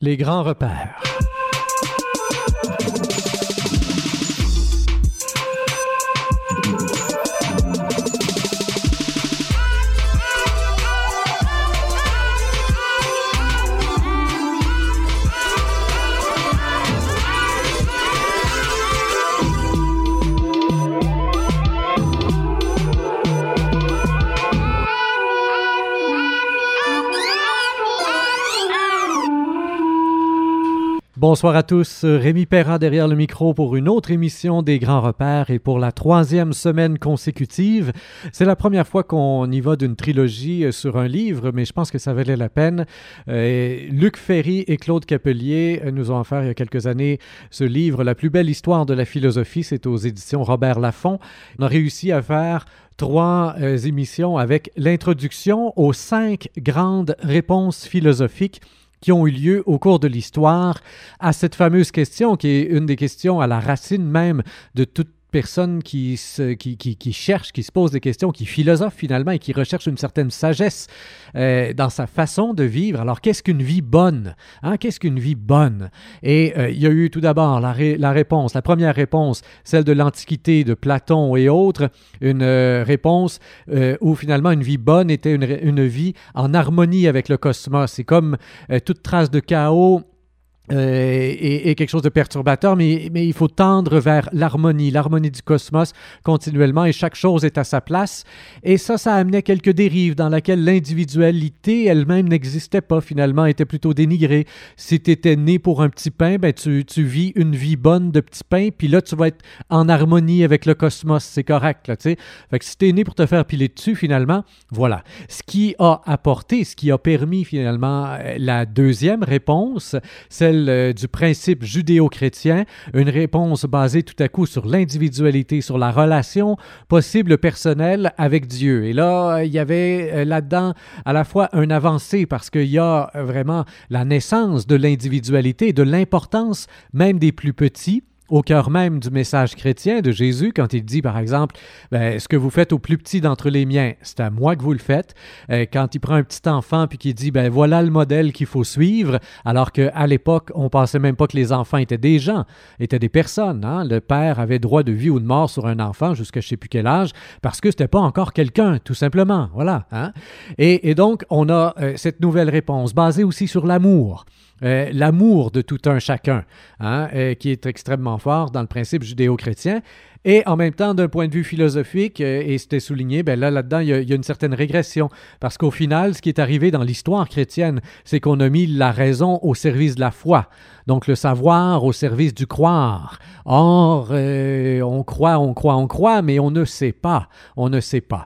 Les grands repères. Bonsoir à tous, Rémi Perra derrière le micro pour une autre émission des Grands Repères et pour la troisième semaine consécutive. C'est la première fois qu'on y va d'une trilogie euh, sur un livre, mais je pense que ça valait la peine. Euh, Luc Ferry et Claude Capelier euh, nous ont offert il y a quelques années ce livre, La plus belle histoire de la philosophie, c'est aux éditions Robert Laffont. On a réussi à faire trois émissions avec l'introduction aux cinq grandes réponses philosophiques qui ont eu lieu au cours de l'histoire à cette fameuse question qui est une des questions à la racine même de toute personne qui, cherche, qui se pose des questions, qui philosophe finalement et qui recherche une certaine sagesse euh, dans sa façon de vivre. Alors, qu'est-ce qu'une vie bonne? Hein? Qu'est-ce qu'une vie bonne? Et euh, il y a eu tout d'abord la, réponse, la première réponse, celle de l'Antiquité, de Platon et autres, une euh, réponse où finalement une vie bonne était une, une, vie en harmonie avec le cosmos. Et comme toute trace de chaos euh, et, quelque chose de perturbateur, mais, mais il faut tendre vers l'harmonie, l'harmonie du cosmos continuellement, et chaque chose est à sa place. Et ça, ça amenait quelques dérives dans lesquelles l'individualité elle-même n'existait pas finalement, était plutôt dénigrée. Si tu étais né pour un petit pain, ben tu, tu, vis une vie bonne de petit pain, puis là, tu vas être en harmonie avec le cosmos, c'est correct, là, tu sais. Si né pour te faire piler dessus, finalement, voilà. Ce qui a apporté, ce qui a permis finalement euh, la deuxième réponse, celle euh, du principe judéo-chrétien, une réponse basée tout à coup sur l'individualité, sur la relation possible personnelle avec Dieu. Et là, il y avait euh, là-dedans à la fois un avancé parce qu'il y a vraiment la naissance de l'individualité, de l'importance même des plus petits au cœur même du message chrétien de Jésus, quand il dit, par exemple, ben, ce que vous faites au plus petit d'entre les miens, c'est à moi que vous le faites. Euh, quand il prend un petit enfant puis qu'il dit, ben voilà le modèle qu'il faut suivre, alors qu'à l'époque, on pensait même pas que les enfants étaient des gens, étaient des personnes. Hein? Le père avait droit de vie ou de mort sur un enfant jusqu'à je sais plus quel âge, parce que c'était pas encore quelqu'un, tout simplement. Voilà. Hein? Et, donc, on a euh, cette nouvelle réponse basée aussi sur l'amour. Euh, l'amour de tout un chacun, hein, euh, qui est extrêmement fort dans le principe judéo-chrétien. Et en même temps, d'un point de vue philosophique, euh, et c'était souligné, ben là, là-dedans, il y, y, a une certaine régression. Parce qu'au final, ce qui est arrivé dans l'histoire chrétienne, c'est qu'on a mis la raison au service de la foi. Donc le savoir au service du croire. Or, on croit, on croit, on croit, mais on ne sait pas. On ne sait pas.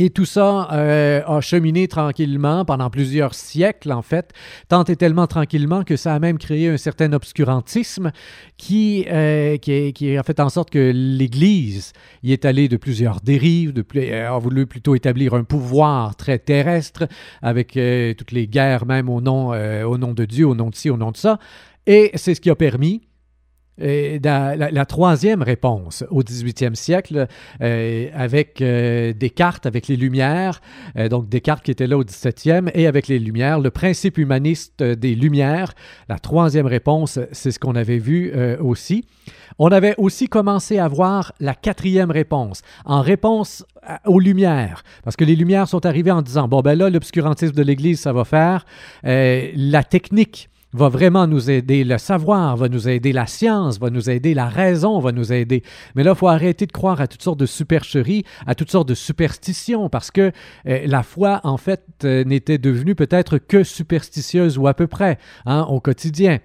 Et tout ça euh, a cheminé tranquillement pendant plusieurs siècles, en fait, tant et tellement tranquillement que ça a même créé un certain obscurantisme qui, euh, qui, a fait en sorte que l'Église y est allée de plusieurs dérives, euh, a voulu plutôt établir un pouvoir très terrestre avec toutes les guerres, même au nom, au nom de Dieu, au nom de ci, au nom de ça. Et c'est ce qui a permis la, troisième réponse au 18e siècle, euh, avec euh, Descartes, avec les Lumières, euh, donc Descartes qui était là au 17e, et avec les Lumières, le principe humaniste des Lumières. La troisième réponse, c'est ce qu'on avait vu aussi. On avait aussi commencé à voir la quatrième réponse, en réponse aux Lumières, parce que les Lumières sont arrivées en disant, bon ben là, l'obscurantisme de l'Église, ça va faire, la technique va vraiment nous aider, le savoir va nous aider, la science va nous aider, la raison va nous aider. Mais là, il faut arrêter de croire à toutes sortes de supercheries, à toutes sortes de superstitions, parce que euh, la foi, en fait, euh, n'était devenue peut-être que superstitieuse ou à peu près hein, au quotidien.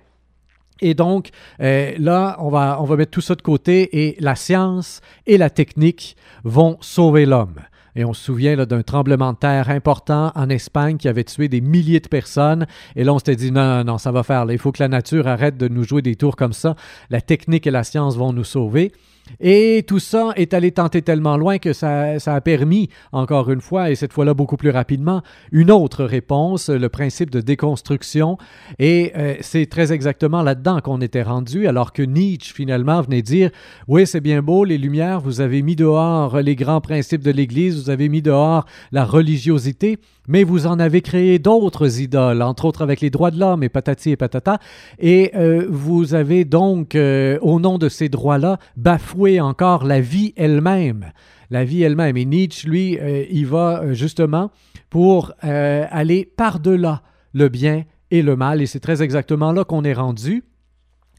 Et donc, euh, là, on va, on va mettre tout ça de côté et la science et la technique vont sauver l'homme. Et on se souvient d'un tremblement de terre important en Espagne qui avait tué des milliers de personnes. Et là, on s'était dit, non, non, ça va faire. Il faut que la nature arrête de nous jouer des tours comme ça. La technique et la science vont nous sauver. Et tout ça est allé tenter tellement loin que ça, ça, a permis, encore une fois, et cette fois-là beaucoup plus rapidement, une autre réponse, le principe de déconstruction. Et euh, c'est très exactement là-dedans qu'on était rendu, alors que Nietzsche, finalement, venait dire, oui, c'est bien beau, les Lumières, vous avez mis dehors les grands principes de l'Église, vous avez mis dehors la religiosité, mais vous en avez créé d'autres idoles, entre autres avec les droits de l'homme et patati et patata, et euh, vous avez donc, euh, au nom de ces droits-là, bafoué encore la vie elle-même. La vie elle-même. Et Nietzsche, lui, euh, il va justement pour aller par-delà le bien et le mal, et c'est très exactement là qu'on est rendu.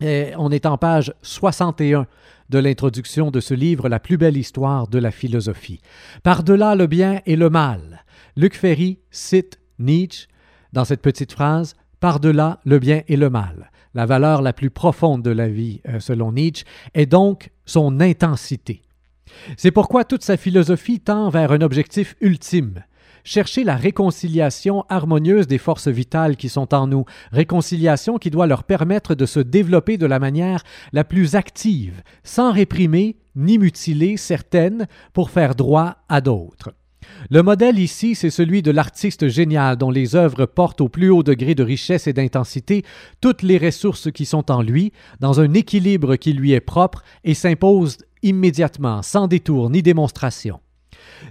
Et on est en page 61 de l'introduction de ce livre La plus belle histoire de la philosophie. Par-delà le bien et le mal, Luc Ferry cite Nietzsche dans cette petite phrase Par-delà le bien et le mal. La valeur la plus profonde de la vie, euh, selon Nietzsche, est donc son intensité. C'est pourquoi toute sa philosophie tend vers un objectif ultime, chercher la réconciliation harmonieuse des forces vitales qui sont en nous, réconciliation qui doit leur permettre de se développer de la manière la plus active, sans réprimer ni mutiler certaines pour faire droit à d'autres. Le modèle ici, c'est celui de l'artiste génial dont les œuvres portent au plus haut degré de richesse et d'intensité toutes les ressources qui sont en lui, dans un équilibre qui lui est propre et s'impose immédiatement, sans détour ni démonstration.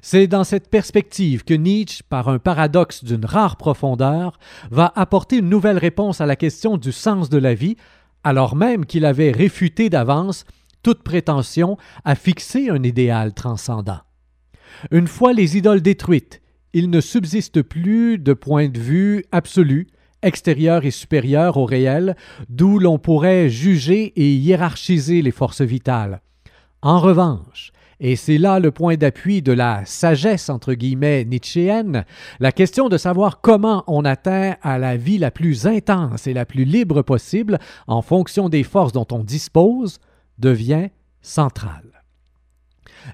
C'est dans cette perspective que Nietzsche, par un paradoxe d'une rare profondeur, va apporter une nouvelle réponse à la question du sens de la vie, alors même qu'il avait réfuté d'avance toute prétention à fixer un idéal transcendant. Une fois les idoles détruites, il ne subsiste plus de point de vue absolu, extérieur et supérieur au réel, d'où l'on pourrait juger et hiérarchiser les forces vitales. En revanche, et c'est là le point d'appui de la sagesse, entre guillemets, nietzschéenne, la question de savoir comment on atteint à la vie la plus intense et la plus libre possible en fonction des forces dont on dispose devient centrale.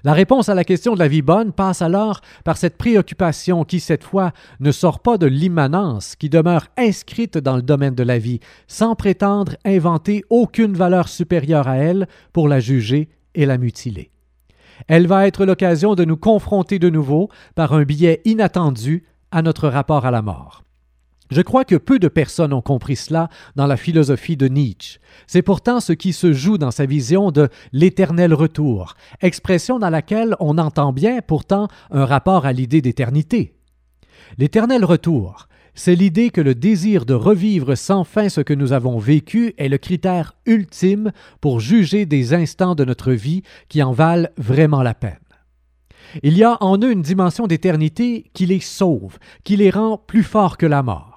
La réponse à la question de la vie bonne passe alors par cette préoccupation qui, cette fois, ne sort pas de l'immanence, qui demeure inscrite dans le domaine de la vie, sans prétendre inventer aucune valeur supérieure à elle pour la juger et la mutiler. Elle va être l'occasion de nous confronter de nouveau par un biais inattendu à notre rapport à la mort. Je crois que peu de personnes ont compris cela dans la philosophie de Nietzsche. C'est pourtant ce qui se joue dans sa vision de l'éternel retour, expression dans laquelle on entend bien pourtant un rapport à l'idée d'éternité. L'éternel retour, c'est l'idée que le désir de revivre sans fin ce que nous avons vécu est le critère ultime pour juger des instants de notre vie qui en valent vraiment la peine. Il y a en eux une dimension d'éternité qui les sauve, qui les rend plus forts que la mort.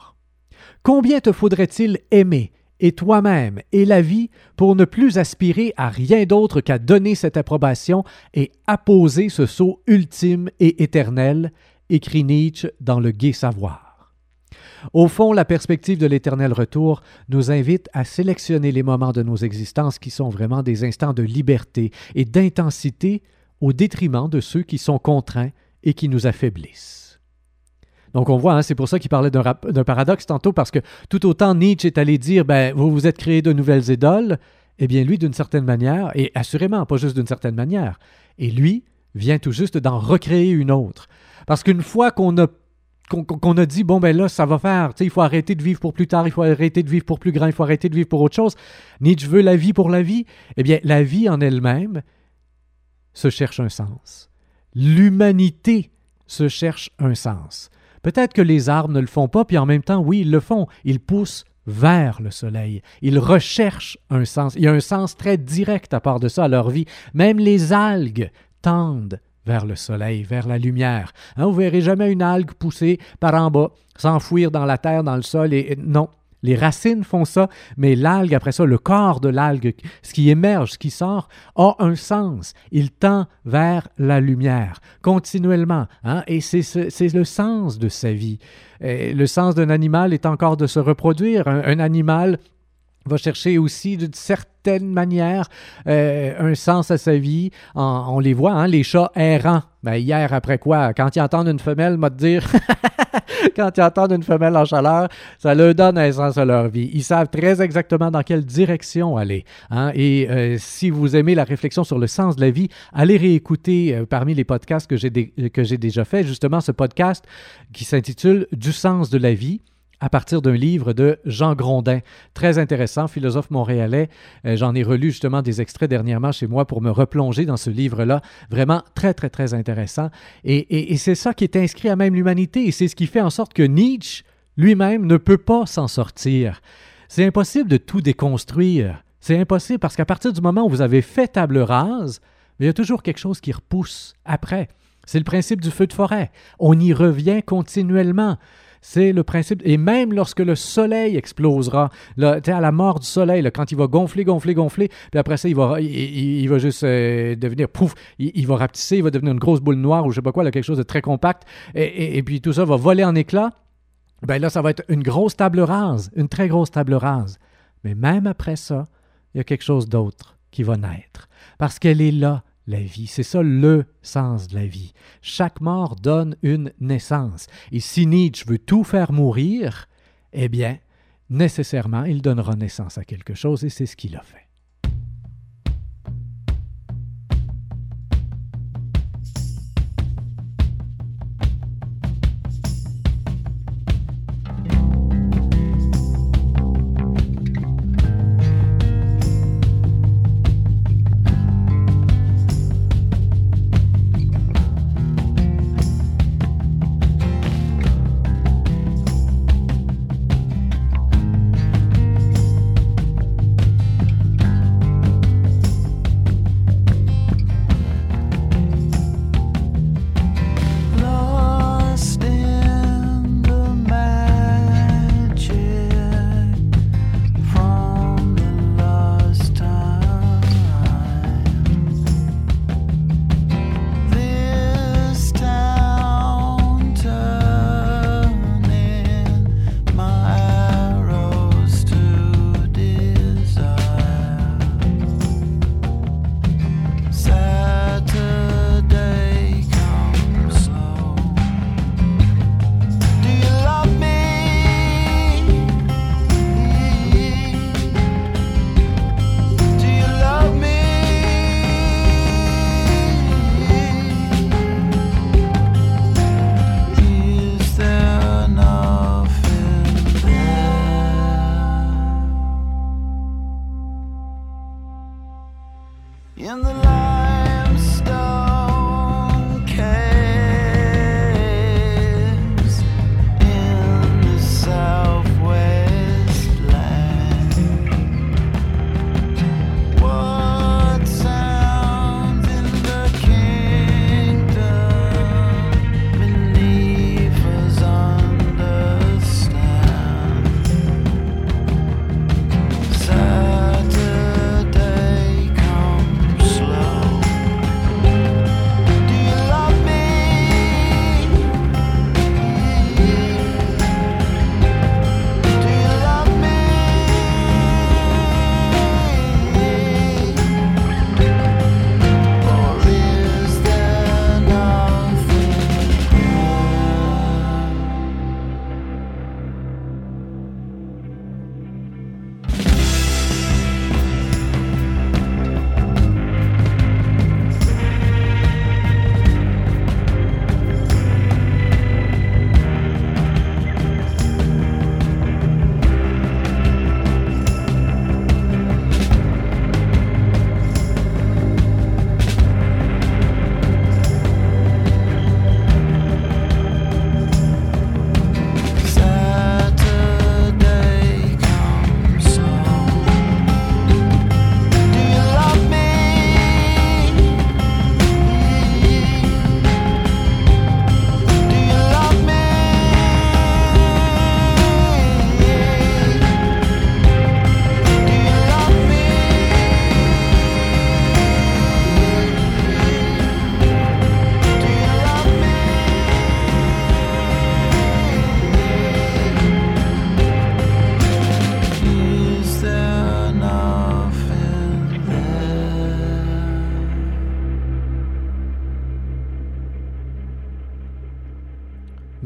Combien te faudrait-il aimer et toi-même et la vie pour ne plus aspirer à rien d'autre qu'à donner cette approbation et apposer ce sceau ultime et éternel, écrit Nietzsche dans le Gai Savoir. Au fond, la perspective de l'éternel retour nous invite à sélectionner les moments de nos existences qui sont vraiment des instants de liberté et d'intensité au détriment de ceux qui sont contraints et qui nous affaiblissent. Donc on voit, hein, c'est pour ça qu'il parlait d'un paradoxe tantôt, parce que tout autant Nietzsche est allé dire, ben, vous vous êtes créé de nouvelles idoles, eh bien lui, d'une certaine manière, et assurément pas juste d'une certaine manière, et lui vient tout juste d'en recréer une autre. Parce qu'une fois qu'on a dit, bon, ben là, ça va faire, il faut arrêter de vivre pour plus tard, il faut arrêter de vivre pour plus grand, il faut arrêter de vivre pour autre chose. Nietzsche veut la vie pour la vie. Eh bien, la vie en elle-même se cherche un sens. L'humanité se cherche un sens. Peut-être que les arbres ne le font pas, puis en même temps, oui, ils le font. Ils poussent vers le soleil. Ils recherchent un sens. Il y a un sens très direct à part de ça à leur vie. Même les algues tendent vers le soleil, vers la lumière. Hein, vous verrez jamais une algue pousser par en bas, s'enfouir dans la terre, dans le sol. Et, non, les racines font ça, mais l'algue, après ça, le corps de l'algue, ce qui émerge, ce qui sort, a un sens. Il tend vers la lumière, continuellement. Hein, et c'est le sens de sa vie. le sens d'un animal est encore de se reproduire. un animal va chercher aussi d'une certaine manière euh, un sens à sa vie. on les voit, hein, les chats errants. Ben, hier, après quoi, quand ils entendent une femelle, m'a dire, quand ils entendent une femelle en chaleur, ça leur donne un sens à leur vie. Ils savent très exactement dans quelle direction aller. Hein. Et euh, si vous aimez la réflexion sur le sens de la vie, allez réécouter euh, parmi les podcasts que j'ai, que j'ai déjà fait, justement ce podcast qui s'intitule Du sens de la vie à partir d'un livre de Jean Grondin. Très intéressant, philosophe montréalais. Euh, j'en ai relu justement des extraits dernièrement chez moi pour me replonger dans ce livre-là. Vraiment très, très, très intéressant. Et, c'est ça qui est inscrit à même l'humanité et c'est ce qui fait en sorte que Nietzsche lui-même ne peut pas s'en sortir. C'est impossible de tout déconstruire. C'est impossible parce qu'à partir du moment où vous avez fait table rase, il y a toujours quelque chose qui repousse après. C'est le principe du feu de forêt. On y revient continuellement. C'est le principe. Et même lorsque le soleil explosera, là, à la mort du soleil, quand il va gonfler, gonfler, gonfler, puis après ça, il va, juste euh, devenir pouf, il, va rapetisser, il va devenir une grosse boule noire ou je sais pas quoi, quelque chose de très compact, et, puis tout ça va voler en éclats. Ben là, ça va être une grosse table rase, une très grosse table rase. Mais même après ça, il y a quelque chose d'autre qui va naître. Parce qu'elle est là, la vie. C'est ça le sens de la vie. Chaque mort donne une naissance. Et si Nietzsche veut tout faire mourir, eh bien, nécessairement, il donnera naissance à quelque chose et c'est ce qu'il a fait.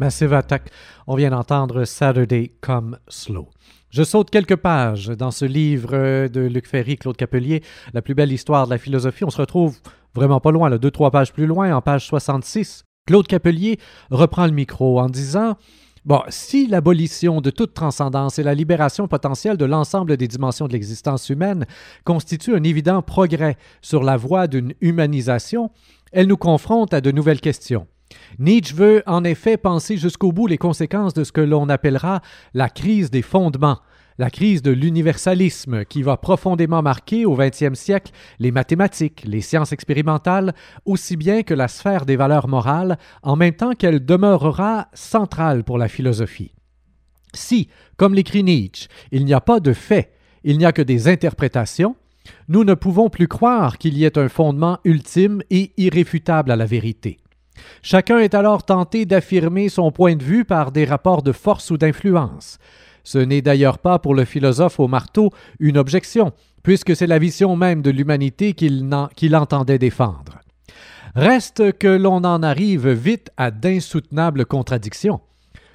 Massive Attack. On vient d'entendre Saturday Come Slow. Je saute quelques pages dans ce livre de Luc Ferry, Claude Capelier, La plus belle histoire de la philosophie. On se retrouve vraiment pas loin, là, deux, trois pages plus loin, en page 66. Claude Capelier reprend le micro en disant Bon, si l'abolition de toute transcendance et la libération potentielle de l'ensemble des dimensions de l'existence humaine constituent un évident progrès sur la voie d'une humanisation, elle nous confronte à de nouvelles questions. Nietzsche veut en effet penser jusqu'au bout les conséquences de ce que l'on appellera la crise des fondements, la crise de l'universalisme qui va profondément marquer au XXe siècle les mathématiques, les sciences expérimentales, aussi bien que la sphère des valeurs morales, en même temps qu'elle demeurera centrale pour la philosophie. Si, comme l'écrit Nietzsche, il n'y a pas de faits, il n'y a que des interprétations, nous ne pouvons plus croire qu'il y ait un fondement ultime et irréfutable à la vérité. Chacun est alors tenté d'affirmer son point de vue par des rapports de force ou d'influence. Ce n'est d'ailleurs pas pour le philosophe au marteau une objection, puisque c'est la vision même de l'humanité qu'il entendait défendre. Reste que l'on en arrive vite à d'insoutenables contradictions.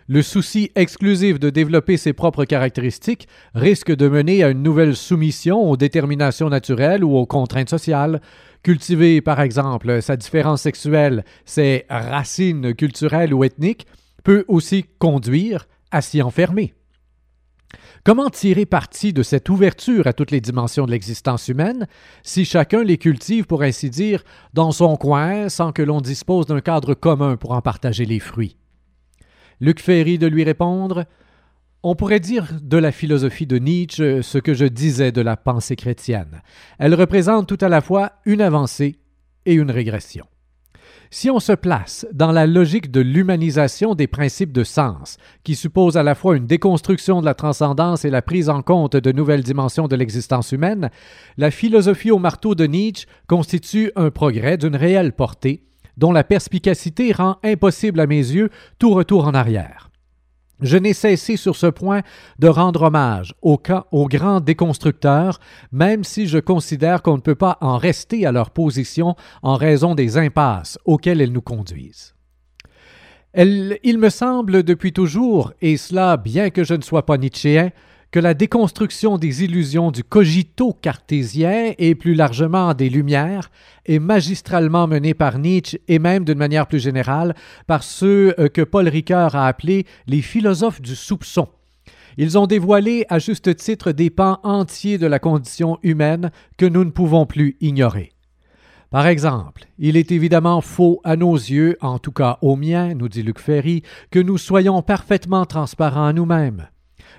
Le souci exclusif de développer ses propres caractéristiques risque de mener à une nouvelle soumission aux déterminations naturelles ou aux contraintes sociales. Cultiver, par exemple, sa différence sexuelle, ses racines culturelles ou ethniques, peut aussi conduire à s'y enfermer. Comment tirer parti de cette ouverture à toutes les dimensions de l'existence humaine si chacun les cultive, pour ainsi dire, dans son coin sans que l'on dispose d'un cadre commun pour en partager les fruits? Luc Ferry de lui répondre On pourrait dire de la philosophie de Nietzsche ce que je disais de la pensée chrétienne. Elle représente tout à la fois une avancée et une régression. Si on se place dans la logique de l'humanisation des principes de sens, qui suppose à la fois une déconstruction de la transcendance et la prise en compte de nouvelles dimensions de l'existence humaine, la philosophie au marteau de Nietzsche constitue un progrès d'une réelle portée, dont la perspicacité rend impossible à mes yeux tout retour en arrière. Je n'ai cessé sur ce point de rendre hommage aux, grands déconstructeurs, même si je considère qu'on ne peut pas en rester à leur position en raison des impasses auxquelles elles nous conduisent. il me semble depuis toujours, et cela bien que je ne sois pas nietzschéen, que la déconstruction des illusions du cogito cartésien et plus largement des Lumières est magistralement menée par Nietzsche et même d'une manière plus générale par ceux euh, que Paul Ricoeur a appelés les philosophes du soupçon. Ils ont dévoilé à juste titre des pans entiers de la condition humaine que nous ne pouvons plus ignorer. Par exemple, il est évidemment faux à nos yeux, en tout cas aux miens, nous dit Luc Ferry, que nous soyons parfaitement transparents à nous-mêmes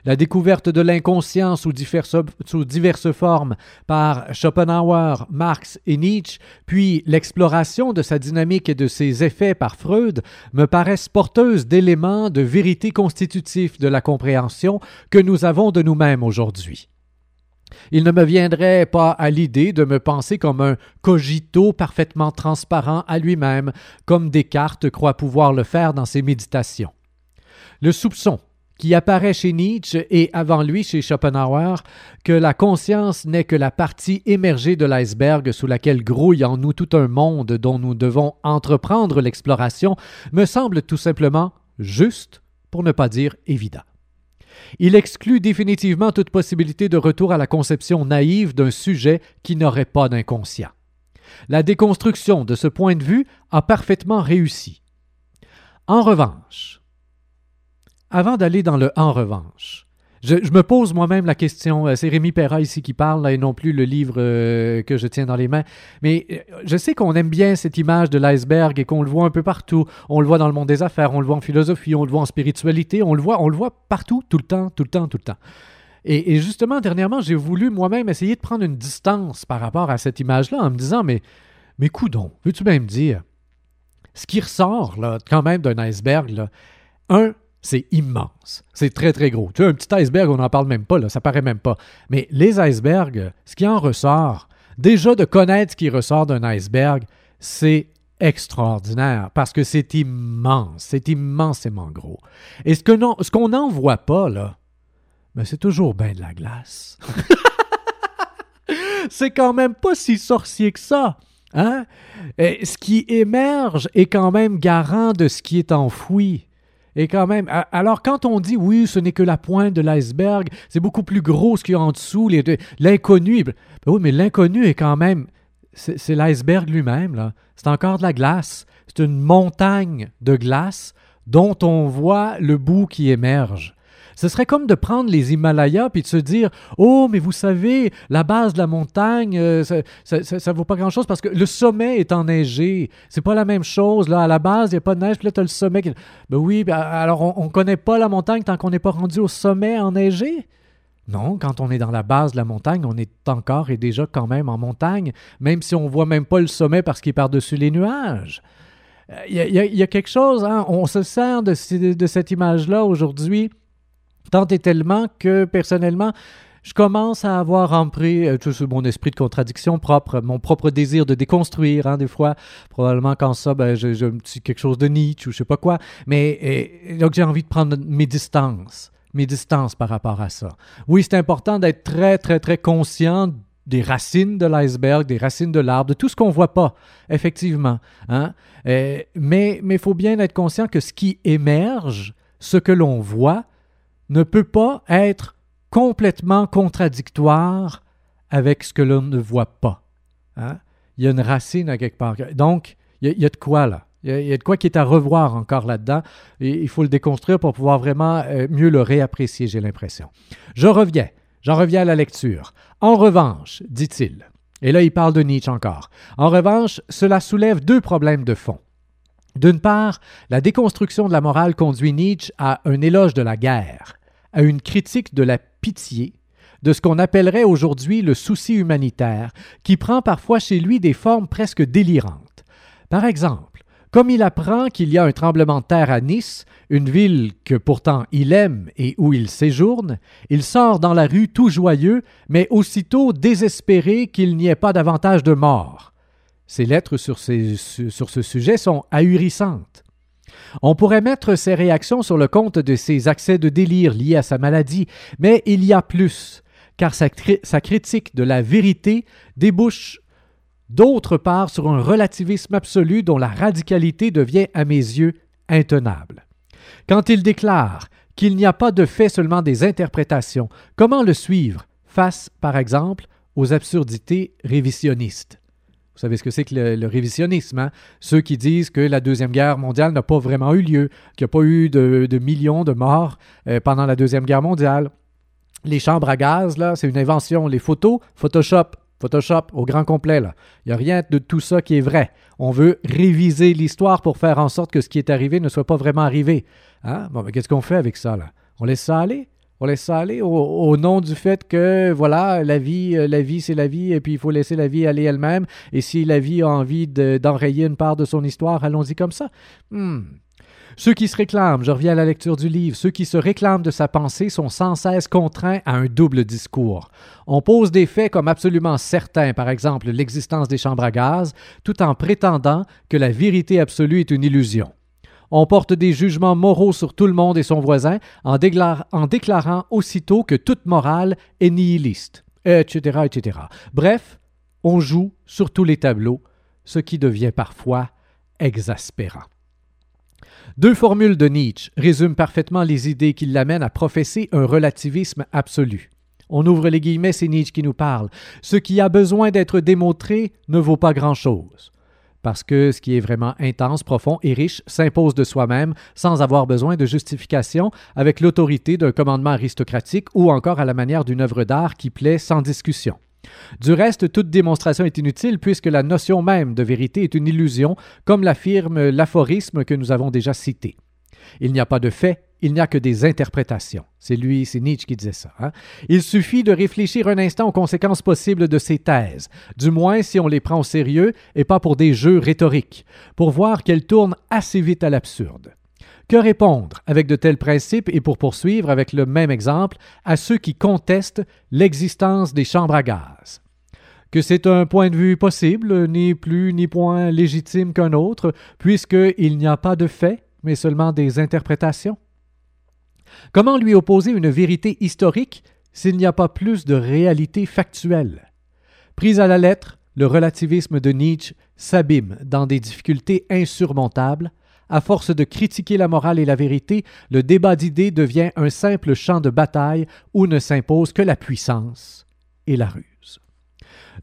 la découverte de l'inconscient sous diverses, formes par Schopenhauer, Marx et Nietzsche, puis l'exploration de sa dynamique et de ses effets par Freud, me paraissent porteuses d'éléments de vérité constitutifs de la compréhension que nous avons de nous-mêmes aujourd'hui. Il ne me viendrait pas à l'idée de me penser comme un cogito parfaitement transparent à lui-même, comme Descartes croit pouvoir le faire dans ses méditations. Le soupçon, qui apparaît chez Nietzsche et avant lui chez Schopenhauer, que la conscience n'est que la partie émergée de l'iceberg sous laquelle grouille en nous tout un monde dont nous devons entreprendre l'exploration, me semble tout simplement juste, pour ne pas dire évident. Il exclut définitivement toute possibilité de retour à la conception naïve d'un sujet qui n'aurait pas d'inconscient. La déconstruction de ce point de vue a parfaitement réussi. En revanche, avant d'aller dans le en revanche, je, me pose moi-même la question, euh, c'est Rémi Perra ici qui parle, et non plus le livre euh, que je tiens dans les mains, mais euh, je sais qu'on aime bien cette image de l'iceberg et qu'on le voit un peu partout. On le voit dans le monde des affaires, on le voit en philosophie, on le voit en spiritualité, on le voit, on le voit partout, tout le temps, tout le temps, tout le temps. Et, justement, dernièrement, j'ai voulu moi-même essayer de prendre une distance par rapport à cette image-là en me disant, mais, mais coudon, veux-tu bien me dire, ce qui ressort là, quand même d'un iceberg, là, un, c'est immense. C'est très, très gros. Tu vois, un petit iceberg, on n'en parle même pas, là, ça paraît même pas. Mais les icebergs, ce qui en ressort, déjà de connaître ce qui ressort d'un iceberg, c'est extraordinaire parce que c'est immense, c'est immensément gros. Et ce qu'on n'en voit pas, là, ben c'est toujours bien de la glace. c'est quand même pas si sorcier que ça. Hein? Et ce qui émerge est quand même garant de ce qui est enfoui. Et quand même, alors quand on dit oui, ce n'est que la pointe de l'iceberg, c'est beaucoup plus gros ce qu'il y a en dessous, l'inconnu. Ben oui, mais l'inconnu est quand même, c'est l'iceberg lui-même, là. C'est encore de la glace. C'est une montagne de glace dont on voit le bout qui émerge. Ce serait comme de prendre les Himalayas puis de se dire Oh, mais vous savez, la base de la montagne, euh, ça, ça, vaut pas grand-chose parce que le sommet est enneigé. C'est pas la même chose. Là, à la base, il n'y a pas de neige, puis là, tu as le sommet. Ben oui, ben, alors on ne connaît pas la montagne tant qu'on n'est pas rendu au sommet enneigé? Non, quand on est dans la base de la montagne, on est encore et déjà quand même en montagne, même si on voit même pas le sommet parce qu'il est par-dessus les nuages. Il euh, y, a quelque chose, hein, on se sert de, de cette image-là aujourd'hui tant et tellement que personnellement, je commence à avoir rempli euh, tout mon esprit de contradiction propre, mon propre désir de déconstruire, hein, des fois. Probablement qu'en ça, ben, j'ai quelque chose de Nietzsche ou je sais pas quoi. Mais donc j'ai envie de prendre mes distances, mes distances par rapport à ça. Oui, c'est important d'être très, très, très conscient des racines de l'iceberg, des racines de l'arbre, de tout ce qu'on ne voit pas, effectivement. Hein. mais il faut bien être conscient que ce qui émerge, ce que l'on voit, ne peut pas être complètement contradictoire avec ce que l'on ne voit pas. Hein? Il y a une racine à quelque part. Donc, il y, a, de quoi là? Il y, a, de quoi qui est à revoir encore là-dedans. Il faut le déconstruire pour pouvoir vraiment euh, mieux le réapprécier, j'ai l'impression. Je reviens. J'en reviens à la lecture. En revanche, dit-il, et là il parle de Nietzsche encore, en revanche, cela soulève deux problèmes de fond. D'une part, la déconstruction de la morale conduit Nietzsche à un éloge de la guerre, à une critique de la pitié, de ce qu'on appellerait aujourd'hui le souci humanitaire, qui prend parfois chez lui des formes presque délirantes. Par exemple, comme il apprend qu'il y a un tremblement de terre à Nice, une ville que pourtant il aime et où il séjourne, il sort dans la rue tout joyeux, mais aussitôt désespéré qu'il n'y ait pas davantage de morts. Ses lettres sur, ce sujet sont ahurissantes. On pourrait mettre ses réactions sur le compte de ses accès de délire liés à sa maladie, mais il y a plus, car sa, sa critique de la vérité débouche d'autre part sur un relativisme absolu dont la radicalité devient à mes yeux intenable. Quand il déclare qu'il n'y a pas de fait seulement des interprétations, comment le suivre face, par exemple, aux absurdités révisionnistes? Vous savez ce que c'est que le, révisionnisme. Hein? Ceux qui disent que la Deuxième Guerre mondiale n'a pas vraiment eu lieu, qu'il n'y a pas eu de, millions de morts euh, pendant la Deuxième Guerre mondiale. Les chambres à gaz, là, c'est une invention. Les photos, Photoshop. Photoshop au grand complet. Il n'y a rien de tout ça qui est vrai. On veut réviser l'histoire pour faire en sorte que ce qui est arrivé ne soit pas vraiment arrivé. Hein? Bon, mais qu'est-ce qu'on fait avec ça? On laisse ça aller? On laisse ça aller au, nom du fait que, voilà, la vie, euh, la vie, c'est la vie, et puis il faut laisser la vie aller elle-même. Et si la vie a envie d'enrayer une part de son histoire, allons-y comme ça. Hmm. Ceux qui se réclament, je reviens à la lecture du livre, ceux qui se réclament de sa pensée sont sans cesse contraints à un double discours. On pose des faits comme absolument certains, par exemple l'existence des chambres à gaz, tout en prétendant que la vérité absolue est une illusion. On porte des jugements moraux sur tout le monde et son voisin en, déclarant aussitôt que toute morale est nihiliste, etc., etc. Bref, on joue sur tous les tableaux, ce qui devient parfois exaspérant. Deux formules de Nietzsche résument parfaitement les idées qui l'amènent à professer un relativisme absolu. On ouvre les guillemets, c'est Nietzsche qui nous parle. Ce qui a besoin d'être démontré ne vaut pas grand-chose parce que ce qui est vraiment intense, profond et riche s'impose de soi-même sans avoir besoin de justification avec l'autorité d'un commandement aristocratique ou encore à la manière d'une œuvre d'art qui plaît sans discussion. Du reste, toute démonstration est inutile puisque la notion même de vérité est une illusion, comme l'affirme l'aphorisme que nous avons déjà cité. Il n'y a pas de fait, il n'y a que des interprétations. C'est lui, c'est Nietzsche qui disait ça. Hein. Il suffit de réfléchir un instant aux conséquences possibles de ces thèses, du moins si on les prend au sérieux et pas pour des jeux rhétoriques, pour voir qu'elles tournent assez vite à l'absurde. Que répondre avec de tels principes et pour poursuivre avec le même exemple à ceux qui contestent l'existence des chambres à gaz? Que c'est un point de vue possible, ni plus ni point légitime qu'un autre, puisqu'il n'y a pas de fait, mais seulement des interprétations? Comment lui opposer une vérité historique s'il n'y a pas plus de réalité factuelle? Prise à la lettre, le relativisme de Nietzsche s'abîme dans des difficultés insurmontables. À force de critiquer la morale et la vérité, le débat d'idées devient un simple champ de bataille où ne s'impose que la puissance et la ruse.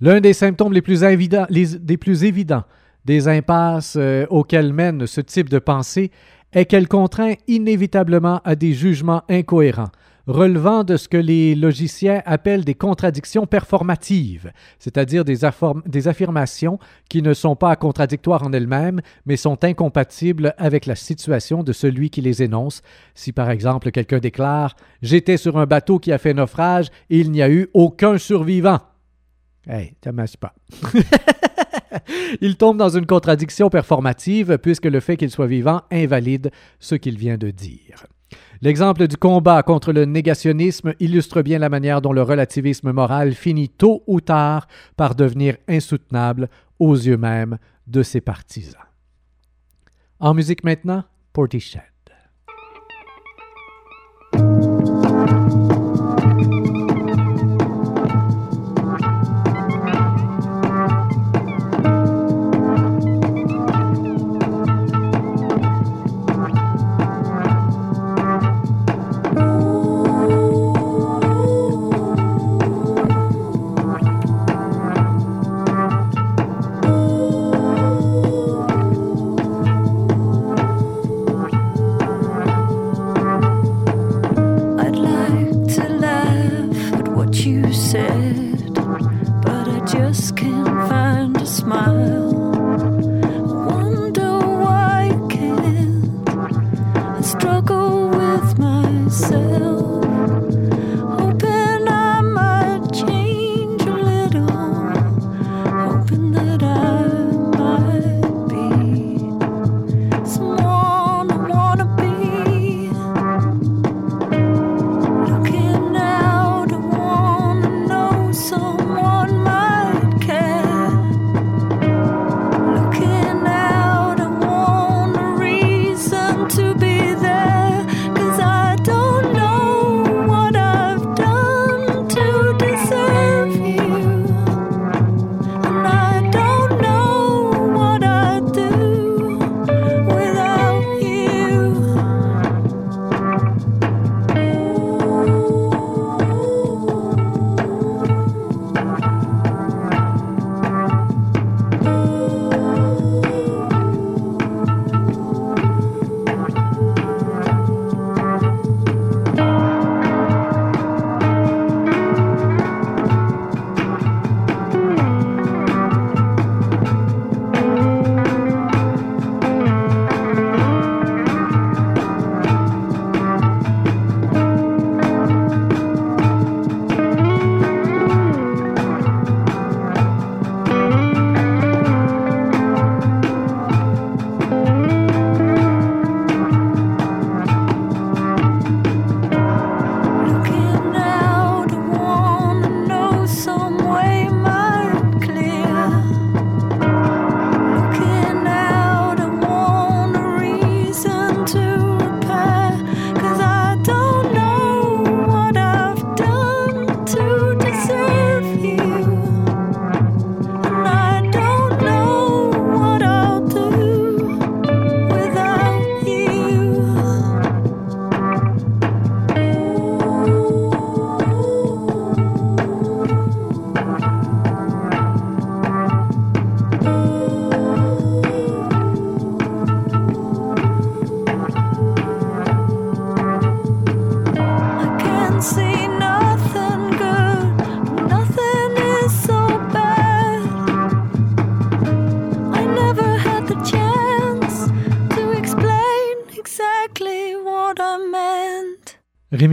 L'un des symptômes les plus, évidents, des impasses euh, auxquelles mène ce type de pensée est qu'elle contraint inévitablement à des jugements incohérents, relevant de ce que les logiciens appellent des contradictions performatives, c'est-à-dire des, affirmations qui ne sont pas contradictoires en elles-mêmes, mais sont incompatibles avec la situation de celui qui les énonce. Si par exemple quelqu'un déclare J'étais sur un bateau qui a fait naufrage et il n'y a eu aucun survivant. Hey, t'amasses pas. il tombe dans une contradiction performative puisque le fait qu'il soit vivant invalide ce qu'il vient de dire. L'exemple du combat contre le négationnisme illustre bien la manière dont le relativisme moral finit tôt ou tard par devenir insoutenable aux yeux même de ses partisans. En musique maintenant, Portishead.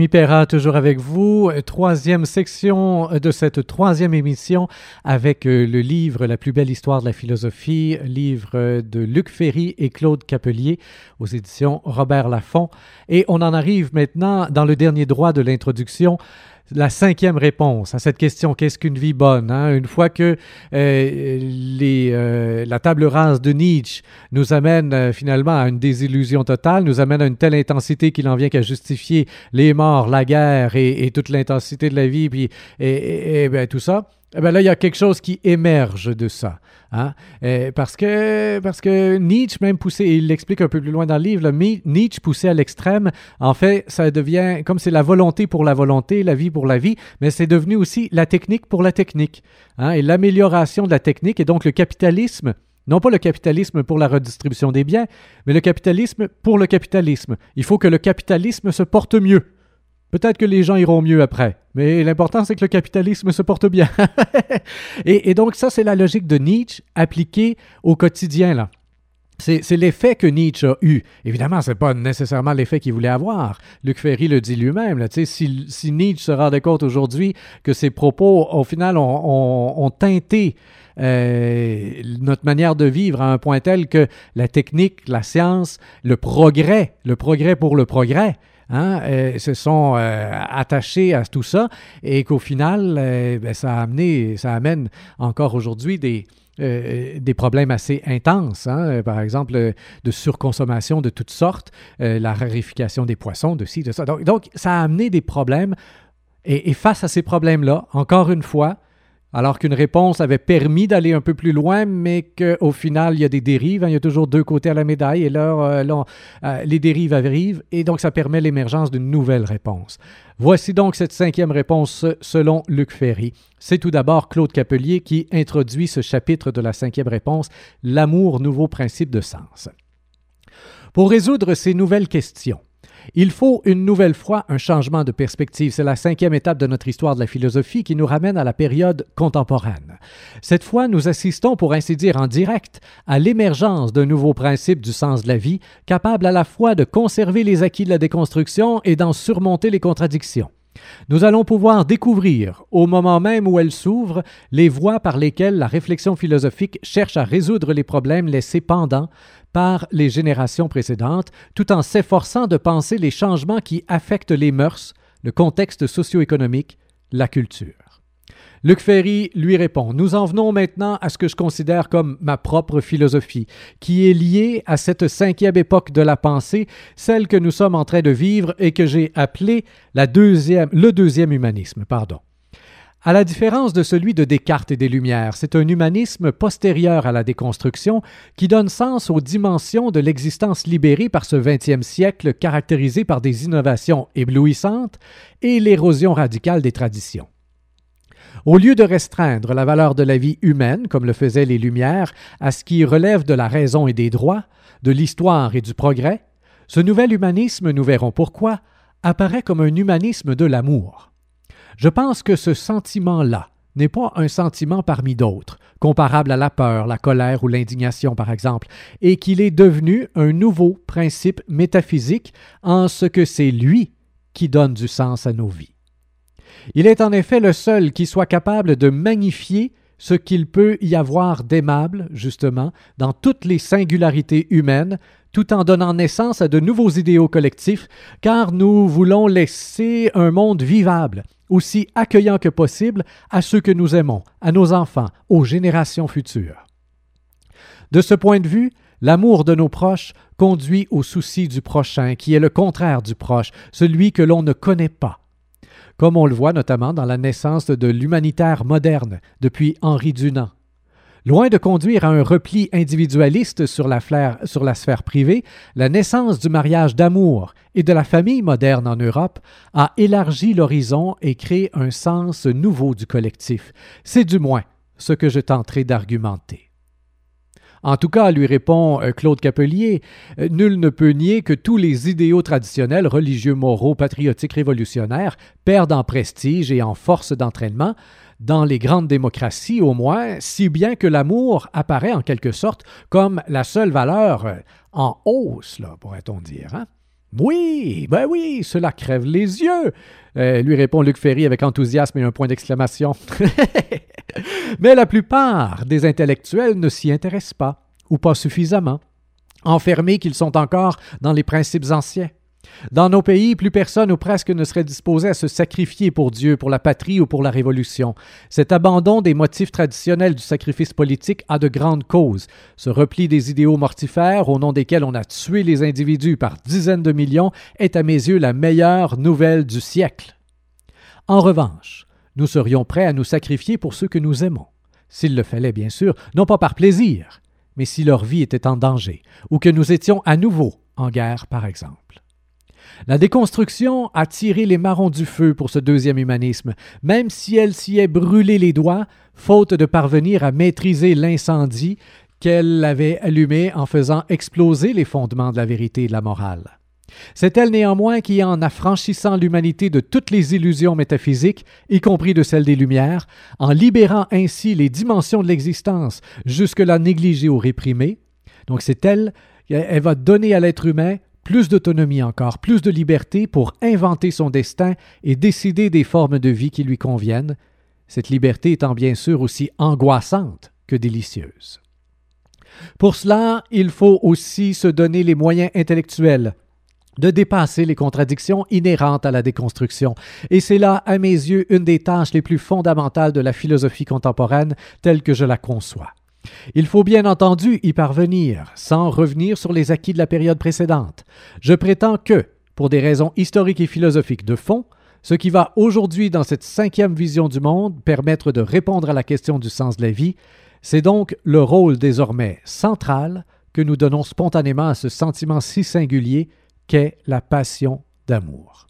Perra, toujours avec vous. Troisième section de cette troisième émission avec euh, le livre La plus belle histoire de la philosophie, livre de Luc Ferry et Claude Capelier aux éditions Robert Laffont. Et on en arrive maintenant dans le dernier droit de l'introduction la cinquième réponse à cette question qu'est-ce qu'une vie bonne hein? Une fois que euh, euh, la table rase de Nietzsche nous amène euh, finalement à une désillusion totale, nous amène à une telle intensité qu'il en vient qu'à justifier les morts, la guerre et, toute l'intensité de la vie, puis et, ben, tout ça. Eh ben là, il y a quelque chose qui émerge de ça. Hein? Euh, parce, que, parce que Nietzsche même poussé, il l'explique un peu plus loin dans le livre, Nietzsche poussé à l'extrême, en fait, ça devient, comme c'est la volonté pour la volonté, la vie pour la vie, mais c'est devenu aussi la technique pour la technique. Hein? Et l'amélioration de la technique, et donc le capitalisme Non pas le capitalisme pour la redistribution des biens, mais le capitalisme pour le capitalisme. Il faut que le capitalisme se porte mieux. Peut-être que les gens iront mieux après, mais l'important c'est que le capitalisme se porte bien. et, donc ça, c'est la logique de Nietzsche appliquée au quotidien. là. C'est l'effet que Nietzsche a eu. Évidemment, ce n'est pas nécessairement l'effet qu'il voulait avoir. Luc Ferry le dit lui-même. Si, si, Nietzsche se rendait compte aujourd'hui que ses propos, au final, ont, ont, teinté euh, notre manière de vivre à un point tel que la technique, la science, le progrès, le progrès pour le progrès, Hein, euh, se sont euh, attachés à tout ça et qu'au final, euh, ben, ça a amené, ça amène encore aujourd'hui des, des problèmes assez intenses, hein, par exemple de surconsommation de toutes sortes, la rarification des poissons, de ci, de ça. Donc, ça a amené des problèmes. Et face à ces problèmes-là, encore une fois, alors qu'une réponse avait permis d'aller un peu plus loin, mais qu'au final, il y a des dérives. Hein, il y a toujours deux côtés à la médaille, et là, euh, euh, les dérives arrivent, et donc ça permet l'émergence d'une nouvelle réponse. Voici donc cette cinquième réponse selon Luc Ferry. C'est tout d'abord Claude Capelier qui introduit ce chapitre de la cinquième réponse, L'amour, nouveau principe de sens. Pour résoudre ces nouvelles questions, il faut une nouvelle fois un changement de perspective. C'est la cinquième étape de notre histoire de la philosophie qui nous ramène à la période contemporaine. Cette fois, nous assistons, pour ainsi dire en direct, à l'émergence d'un nouveau principe du sens de la vie, capable à la fois de conserver les acquis de la déconstruction et d'en surmonter les contradictions. Nous allons pouvoir découvrir, au moment même où elle s'ouvre, les voies par lesquelles la réflexion philosophique cherche à résoudre les problèmes laissés pendants par les générations précédentes, tout en s'efforçant de penser les changements qui affectent les mœurs, le contexte socio-économique, la culture. Luc Ferry lui répond Nous en venons maintenant à ce que je considère comme ma propre philosophie, qui est liée à cette cinquième époque de la pensée, celle que nous sommes en train de vivre et que j'ai appelée le deuxième humanisme. Pardon. À la différence de celui de Descartes et des Lumières, c'est un humanisme postérieur à la déconstruction qui donne sens aux dimensions de l'existence libérée par ce XXe siècle caractérisé par des innovations éblouissantes et l'érosion radicale des traditions. Au lieu de restreindre la valeur de la vie humaine, comme le faisaient les Lumières, à ce qui relève de la raison et des droits, de l'histoire et du progrès, ce nouvel humanisme, nous verrons pourquoi, apparaît comme un humanisme de l'amour. Je pense que ce sentiment-là n'est pas un sentiment parmi d'autres, comparable à la peur, la colère ou l'indignation par exemple, et qu'il est devenu un nouveau principe métaphysique en ce que c'est lui qui donne du sens à nos vies. Il est en effet le seul qui soit capable de magnifier ce qu'il peut y avoir d'aimable, justement, dans toutes les singularités humaines, tout en donnant naissance à de nouveaux idéaux collectifs, car nous voulons laisser un monde vivable, aussi accueillant que possible à ceux que nous aimons, à nos enfants, aux générations futures. De ce point de vue, l'amour de nos proches conduit au souci du prochain, qui est le contraire du proche, celui que l'on ne connaît pas. Comme on le voit notamment dans la naissance de l'humanitaire moderne depuis Henri Dunant. Loin de conduire à un repli individualiste sur la, sur la sphère privée, la naissance du mariage d'amour et de la famille moderne en Europe a élargi l'horizon et créé un sens nouveau du collectif. C'est du moins ce que je tenterai d'argumenter. En tout cas, lui répond euh, Claude Capelier, euh, nul ne peut nier que tous les idéaux traditionnels, religieux, moraux, patriotiques, révolutionnaires perdent en prestige et en force d'entraînement, dans les grandes démocraties au moins, si bien que l'amour apparaît en quelque sorte comme la seule valeur euh, en hausse, pourrait-on dire. Hein? Oui, ben oui, cela crève les yeux, lui répond Luc Ferry avec enthousiasme et un point d'exclamation. Mais la plupart des intellectuels ne s'y intéressent pas, ou pas suffisamment, enfermés qu'ils sont encore dans les principes anciens. Dans nos pays, plus personne ou presque ne serait disposé à se sacrifier pour Dieu, pour la patrie ou pour la Révolution. Cet abandon des motifs traditionnels du sacrifice politique a de grandes causes. Ce repli des idéaux mortifères, au nom desquels on a tué les individus par dizaines de millions, est à mes yeux la meilleure nouvelle du siècle. En revanche, nous serions prêts à nous sacrifier pour ceux que nous aimons, s'il le fallait bien sûr, non pas par plaisir, mais si leur vie était en danger, ou que nous étions à nouveau en guerre, par exemple. La déconstruction a tiré les marrons du feu pour ce deuxième humanisme, même si elle s'y est brûlé les doigts, faute de parvenir à maîtriser l'incendie qu'elle avait allumé en faisant exploser les fondements de la vérité et de la morale. C'est elle néanmoins qui, en affranchissant l'humanité de toutes les illusions métaphysiques, y compris de celles des Lumières, en libérant ainsi les dimensions de l'existence jusque-là négligées ou réprimées, donc c'est elle, elle va donner à l'être humain plus d'autonomie encore, plus de liberté pour inventer son destin et décider des formes de vie qui lui conviennent, cette liberté étant bien sûr aussi angoissante que délicieuse. Pour cela, il faut aussi se donner les moyens intellectuels de dépasser les contradictions inhérentes à la déconstruction. Et c'est là, à mes yeux, une des tâches les plus fondamentales de la philosophie contemporaine telle que je la conçois. Il faut bien entendu y parvenir, sans revenir sur les acquis de la période précédente. Je prétends que, pour des raisons historiques et philosophiques de fond, ce qui va aujourd'hui dans cette cinquième vision du monde permettre de répondre à la question du sens de la vie, c'est donc le rôle désormais central que nous donnons spontanément à ce sentiment si singulier qu'est la passion d'amour.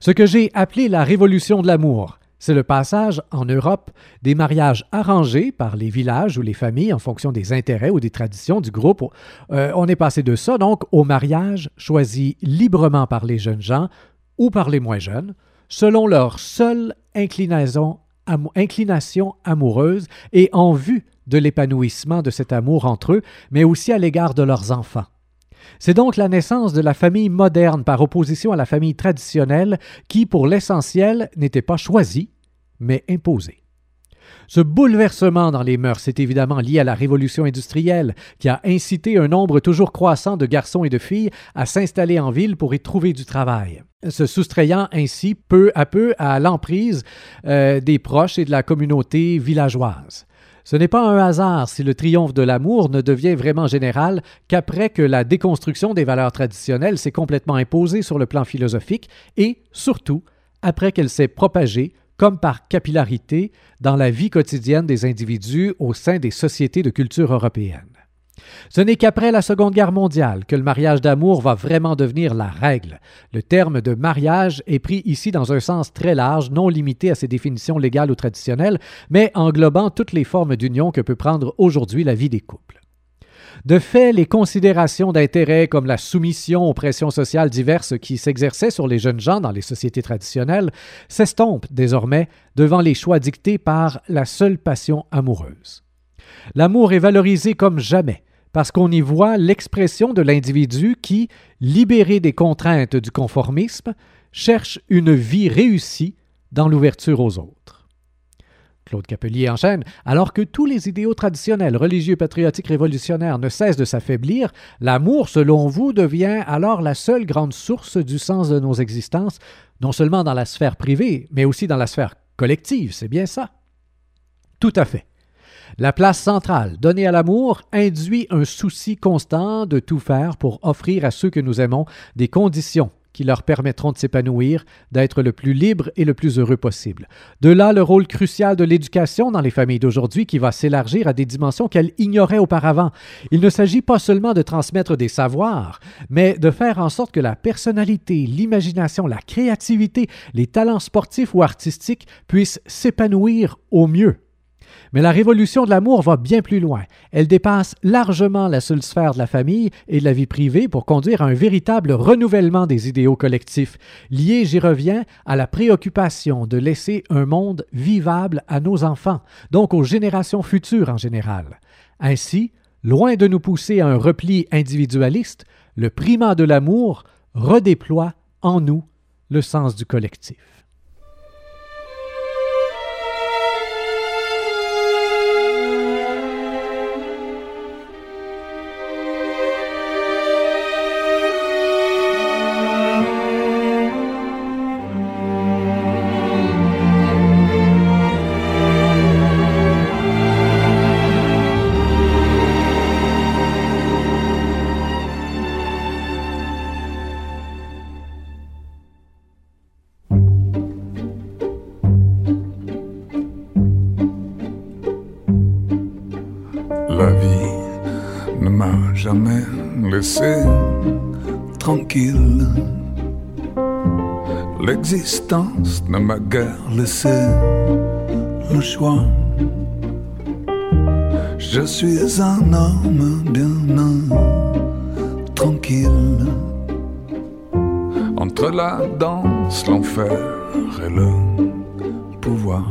Ce que j'ai appelé la révolution de l'amour, c'est le passage en Europe des mariages arrangés par les villages ou les familles en fonction des intérêts ou des traditions du groupe. Euh, on est passé de ça donc au mariage choisi librement par les jeunes gens ou par les moins jeunes, selon leur seule inclinaison, inclination amoureuse et en vue de l'épanouissement de cet amour entre eux, mais aussi à l'égard de leurs enfants. C'est donc la naissance de la famille moderne par opposition à la famille traditionnelle qui, pour l'essentiel, n'était pas choisie, mais imposée. Ce bouleversement dans les mœurs est évidemment lié à la révolution industrielle, qui a incité un nombre toujours croissant de garçons et de filles à s'installer en ville pour y trouver du travail, se soustrayant ainsi peu à peu à l'emprise euh, des proches et de la communauté villageoise. Ce n'est pas un hasard si le triomphe de l'amour ne devient vraiment général qu'après que la déconstruction des valeurs traditionnelles s'est complètement imposée sur le plan philosophique et, surtout, après qu'elle s'est propagée comme par capillarité dans la vie quotidienne des individus au sein des sociétés de culture européenne. Ce n'est qu'après la Seconde Guerre mondiale que le mariage d'amour va vraiment devenir la règle. Le terme de mariage est pris ici dans un sens très large, non limité à ses définitions légales ou traditionnelles, mais englobant toutes les formes d'union que peut prendre aujourd'hui la vie des couples. De fait, les considérations d'intérêt comme la soumission aux pressions sociales diverses qui s'exerçaient sur les jeunes gens dans les sociétés traditionnelles s'estompent désormais devant les choix dictés par la seule passion amoureuse. L'amour est valorisé comme jamais, parce qu'on y voit l'expression de l'individu qui, libéré des contraintes du conformisme, cherche une vie réussie dans l'ouverture aux autres. Claude Capelier enchaîne Alors que tous les idéaux traditionnels, religieux, patriotiques, révolutionnaires ne cessent de s'affaiblir, l'amour, selon vous, devient alors la seule grande source du sens de nos existences, non seulement dans la sphère privée, mais aussi dans la sphère collective, c'est bien ça Tout à fait. La place centrale donnée à l'amour induit un souci constant de tout faire pour offrir à ceux que nous aimons des conditions qui leur permettront de s'épanouir, d'être le plus libre et le plus heureux possible. De là le rôle crucial de l'éducation dans les familles d'aujourd'hui qui va s'élargir à des dimensions qu'elles ignoraient auparavant. Il ne s'agit pas seulement de transmettre des savoirs, mais de faire en sorte que la personnalité, l'imagination, la créativité, les talents sportifs ou artistiques puissent s'épanouir au mieux mais la révolution de l'amour va bien plus loin. Elle dépasse largement la seule sphère de la famille et de la vie privée pour conduire à un véritable renouvellement des idéaux collectifs, lié, j'y reviens, à la préoccupation de laisser un monde vivable à nos enfants, donc aux générations futures en général. Ainsi, loin de nous pousser à un repli individualiste, le primat de l'amour redéploie en nous le sens du collectif. L'existence ne m'a guère laissé le choix. Je suis un homme bien tranquille. Entre la danse, l'enfer et le pouvoir.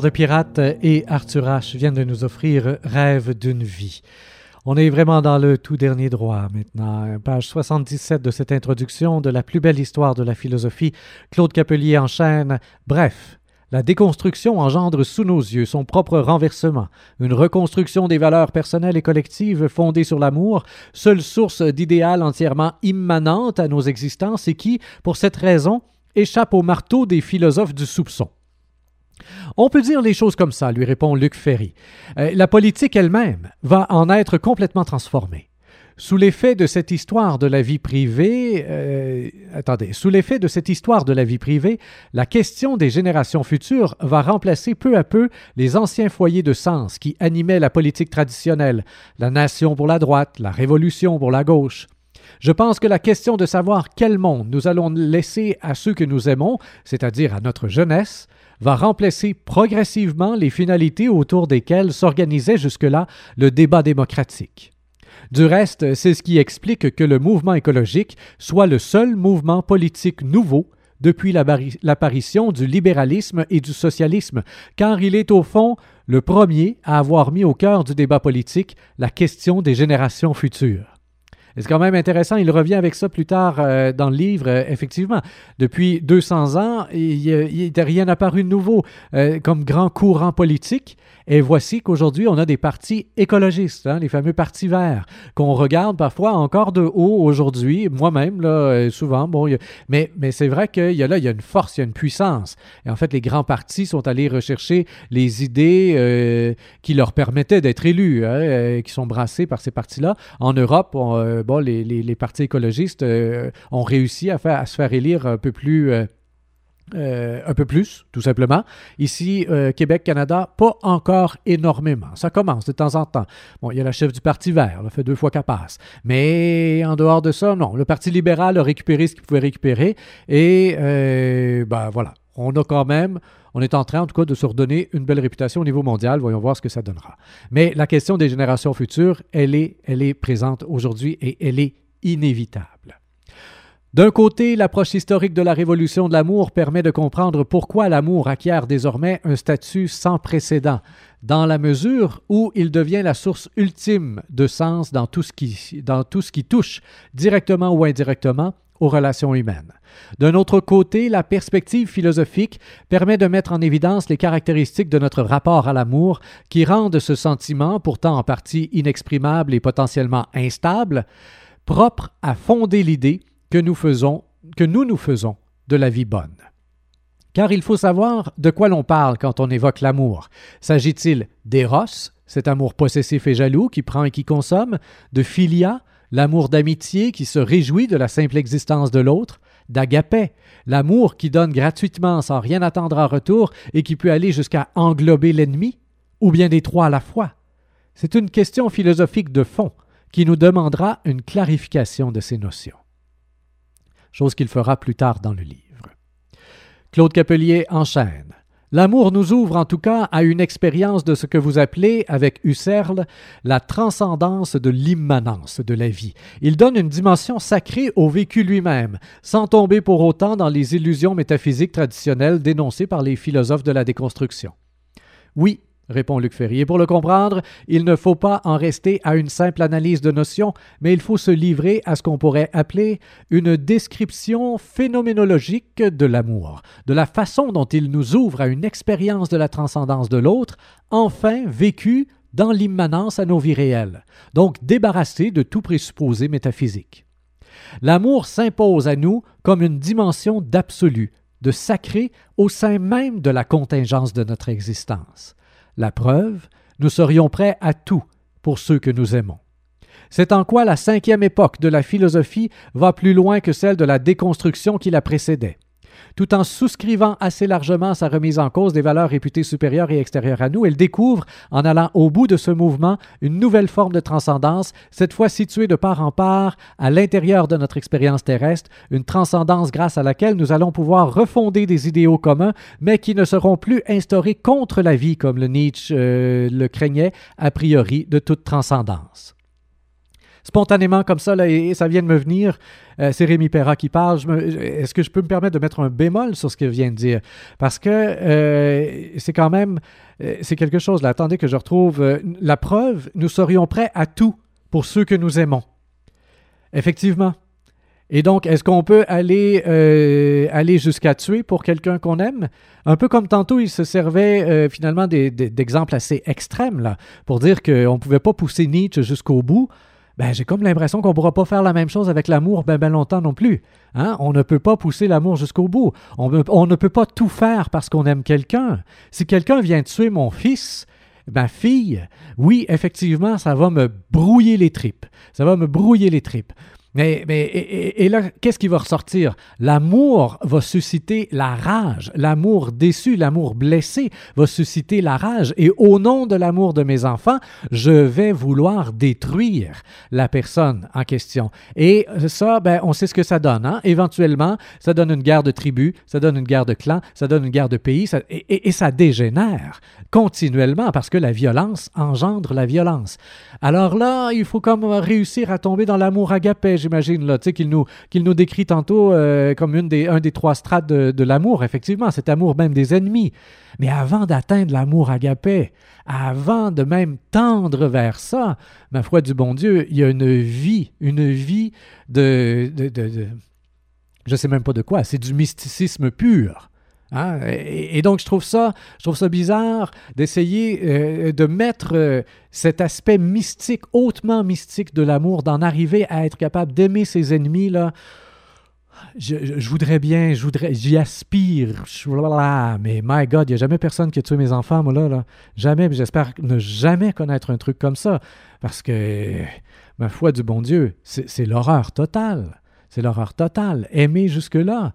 De pirate et Arthur H viennent de nous offrir Rêve d'une vie. On est vraiment dans le tout dernier droit maintenant. Page 77 de cette introduction de la plus belle histoire de la philosophie. Claude Capelier enchaîne. Bref, la déconstruction engendre sous nos yeux son propre renversement, une reconstruction des valeurs personnelles et collectives fondées sur l'amour, seule source d'idéal entièrement immanente à nos existences et qui, pour cette raison, échappe au marteau des philosophes du soupçon. On peut dire les choses comme ça, lui répond Luc Ferry. Euh, la politique elle-même va en être complètement transformée. Sous l'effet de cette histoire de la vie privée, euh, attendez, sous l'effet de cette histoire de la vie privée, la question des générations futures va remplacer peu à peu les anciens foyers de sens qui animaient la politique traditionnelle, la nation pour la droite, la révolution pour la gauche. Je pense que la question de savoir quel monde nous allons laisser à ceux que nous aimons, c'est-à-dire à notre jeunesse, va remplacer progressivement les finalités autour desquelles s'organisait jusque-là le débat démocratique. Du reste, c'est ce qui explique que le mouvement écologique soit le seul mouvement politique nouveau depuis l'apparition du libéralisme et du socialisme, car il est au fond le premier à avoir mis au cœur du débat politique la question des générations futures. C'est quand même intéressant, il revient avec ça plus tard euh, dans le livre. Euh, effectivement, depuis 200 ans, il n'était rien apparu de nouveau euh, comme grand courant politique. Et voici qu'aujourd'hui, on a des partis écologistes, hein, les fameux partis verts, qu'on regarde parfois encore de haut aujourd'hui, moi-même, là, euh, souvent. Bon, mais, mais c'est vrai qu'il y a là, il y a une force, il y a une puissance. Et en fait, les grands partis sont allés rechercher les idées euh, qui leur permettaient d'être élus, hein, euh, qui sont brassés par ces partis-là. En Europe, on, bon, les, les- partis écologistes ont réussi à se faire élire un peu plus... euh, un peu plus, tout simplement. Ici, euh, Québec, Canada, pas encore énormément. Ça commence de temps en temps. Bon, il y a la chef du Parti vert, elle fait deux fois qu'elle passe. Mais en dehors de ça, non. Le Parti libéral a récupéré ce qu'il pouvait récupérer. Et, euh, ben voilà. On a quand même, on est en train, en tout cas, de se redonner une belle réputation au niveau mondial. Voyons voir ce que ça donnera. Mais la question des générations futures, elle est, elle est présente aujourd'hui et elle est inévitable. D'un côté, l'approche historique de la révolution de l'amour permet de comprendre pourquoi l'amour acquiert désormais un statut sans précédent, dans la mesure où il devient la source ultime de sens dans tout ce qui, dans tout ce qui touche, directement ou indirectement, aux relations humaines. D'un autre côté, la perspective philosophique permet de mettre en évidence les caractéristiques de notre rapport à l'amour qui rendent ce sentiment, pourtant en partie inexprimable et potentiellement instable, propre à fonder l'idée que nous faisons, que nous nous faisons de la vie bonne. Car il faut savoir de quoi l'on parle quand on évoque l'amour. S'agit-il d'éros, cet amour possessif et jaloux qui prend et qui consomme, de philia, l'amour d'amitié qui se réjouit de la simple existence de l'autre, d'agapé, l'amour qui donne gratuitement sans rien attendre en retour et qui peut aller jusqu'à englober l'ennemi, ou bien des trois à la fois? C'est une question philosophique de fond qui nous demandera une clarification de ces notions chose qu'il fera plus tard dans le livre. Claude Capelier enchaîne. L'amour nous ouvre en tout cas à une expérience de ce que vous appelez, avec Husserl, la transcendance de l'immanence de la vie. Il donne une dimension sacrée au vécu lui-même, sans tomber pour autant dans les illusions métaphysiques traditionnelles dénoncées par les philosophes de la déconstruction. Oui, répond Luc Ferry. Et pour le comprendre, il ne faut pas en rester à une simple analyse de notions, mais il faut se livrer à ce qu'on pourrait appeler une description phénoménologique de l'amour, de la façon dont il nous ouvre à une expérience de la transcendance de l'autre, enfin vécue dans l'immanence à nos vies réelles, donc débarrassée de tout présupposé métaphysique. L'amour s'impose à nous comme une dimension d'absolu, de sacré au sein même de la contingence de notre existence. La preuve, nous serions prêts à tout pour ceux que nous aimons. C'est en quoi la cinquième époque de la philosophie va plus loin que celle de la déconstruction qui la précédait. Tout en souscrivant assez largement sa remise en cause des valeurs réputées supérieures et extérieures à nous, elle découvre, en allant au bout de ce mouvement, une nouvelle forme de transcendance, cette fois située de part en part à l'intérieur de notre expérience terrestre, une transcendance grâce à laquelle nous allons pouvoir refonder des idéaux communs, mais qui ne seront plus instaurés contre la vie, comme le Nietzsche euh, le craignait, a priori, de toute transcendance spontanément comme ça, et ça vient de me venir. Euh, c'est Rémi Perra qui parle. Est-ce que je peux me permettre de mettre un bémol sur ce qu'il vient de dire? Parce que euh, c'est quand même, euh, c'est quelque chose. Là, attendez que je retrouve la preuve. Nous serions prêts à tout pour ceux que nous aimons. Effectivement. Et donc, est-ce qu'on peut aller, jusqu'à tuer pour quelqu'un qu'on aime? Un peu comme tantôt, il se servait finalement d'exemples assez extrêmes là, pour dire qu'on ne pouvait pas pousser Nietzsche jusqu'au bout. Ben, j'ai comme l'impression qu'on ne pourra pas faire la même chose avec l'amour ben, ben longtemps non plus. Hein? On ne peut pas pousser l'amour jusqu'au bout. On, ne- on ne peut pas tout faire parce qu'on aime quelqu'un. Si quelqu'un vient tuer mon fils, ma fille, oui, effectivement, ça va me brouiller les tripes. Ça va me brouiller les tripes. Mais, mais et, là, qu'est-ce qui va ressortir? L'amour va susciter la rage. L'amour déçu, l'amour blessé va susciter la rage. Et au nom de l'amour de mes enfants, je vais vouloir détruire la personne en question. Et ça, ben, on sait ce que ça donne. Hein? Éventuellement, ça donne une guerre de tribus, ça donne une guerre de clans, ça donne une guerre de pays, et- et ça dégénère continuellement parce que la violence engendre la violence. Alors là, il faut comme réussir à tomber dans l'amour agapé, j'imagine, là, qu'il nous, qu'il nous décrit tantôt euh, comme une des, un des trois strates de, de l'amour, effectivement, cet amour même des ennemis. Mais avant d'atteindre l'amour agapé, avant de même tendre vers ça, ma foi du bon Dieu, il y a une vie, une vie de, de, de, de- je sais même pas de quoi, c'est du mysticisme pur. Hein? Et, donc, je trouve ça, je trouve ça bizarre d'essayer euh, de mettre euh, cet aspect mystique, hautement mystique de l'amour, d'en arriver à être capable d'aimer ses ennemis, là. Je, voudrais bien, je voudrais, j'y aspire, voilà, mais my God, il n'y a jamais personne qui a tué mes enfants, moi là, là. Jamais, j'espère ne jamais connaître un truc comme ça, parce que, ma foi du bon Dieu, c'est l'horreur totale. C'est l'horreur totale. Aimer jusque-là.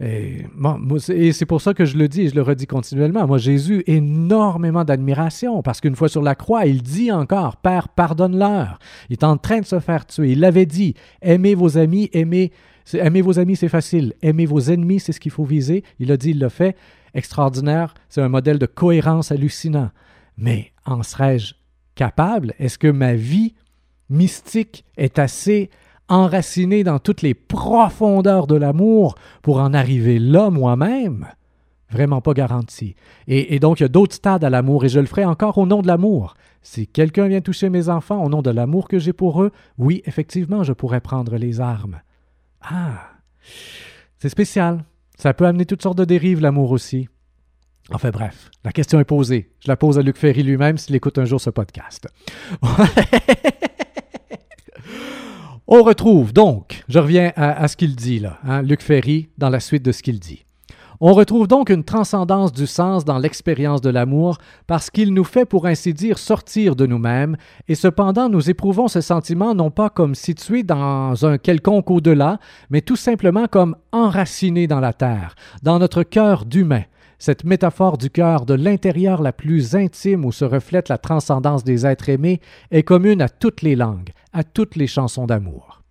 Et, bon, et c'est pour ça que je le dis et je le redis continuellement. Moi, Jésus, énormément d'admiration parce qu'une fois sur la croix, il dit encore Père, pardonne-leur. Il est en train de se faire tuer. Il l'avait dit Aimez vos amis, aimez, aimez vos amis, c'est facile. Aimez vos ennemis, c'est ce qu'il faut viser. Il a dit, il l'a fait. Extraordinaire. C'est un modèle de cohérence hallucinant. Mais en serais-je capable? Est-ce que ma vie mystique est assez enracinée dans toutes les profondeurs de l'amour pour en arriver là moi-même? Vraiment pas garanti. Et, et donc, il y a d'autres stades à l'amour, et je le ferai encore au nom de l'amour. Si quelqu'un vient toucher mes enfants au nom de l'amour que j'ai pour eux, oui, effectivement, je pourrais prendre les armes. Ah, c'est spécial. Ça peut amener toutes sortes de dérives, l'amour aussi. Enfin bref, la question est posée. Je la pose à Luc Ferry lui-même s'il écoute un jour ce podcast. On retrouve donc, je reviens à, à ce qu'il dit là, hein, Luc Ferry, dans la suite de ce qu'il dit. On retrouve donc une transcendance du sens dans l'expérience de l'amour parce qu'il nous fait, pour ainsi dire, sortir de nous-mêmes, et cependant nous éprouvons ce sentiment non pas comme situé dans un quelconque au-delà, mais tout simplement comme enraciné dans la terre, dans notre cœur d'humain. Cette métaphore du cœur de l'intérieur la plus intime où se reflète la transcendance des êtres aimés est commune à toutes les langues, à toutes les chansons d'amour.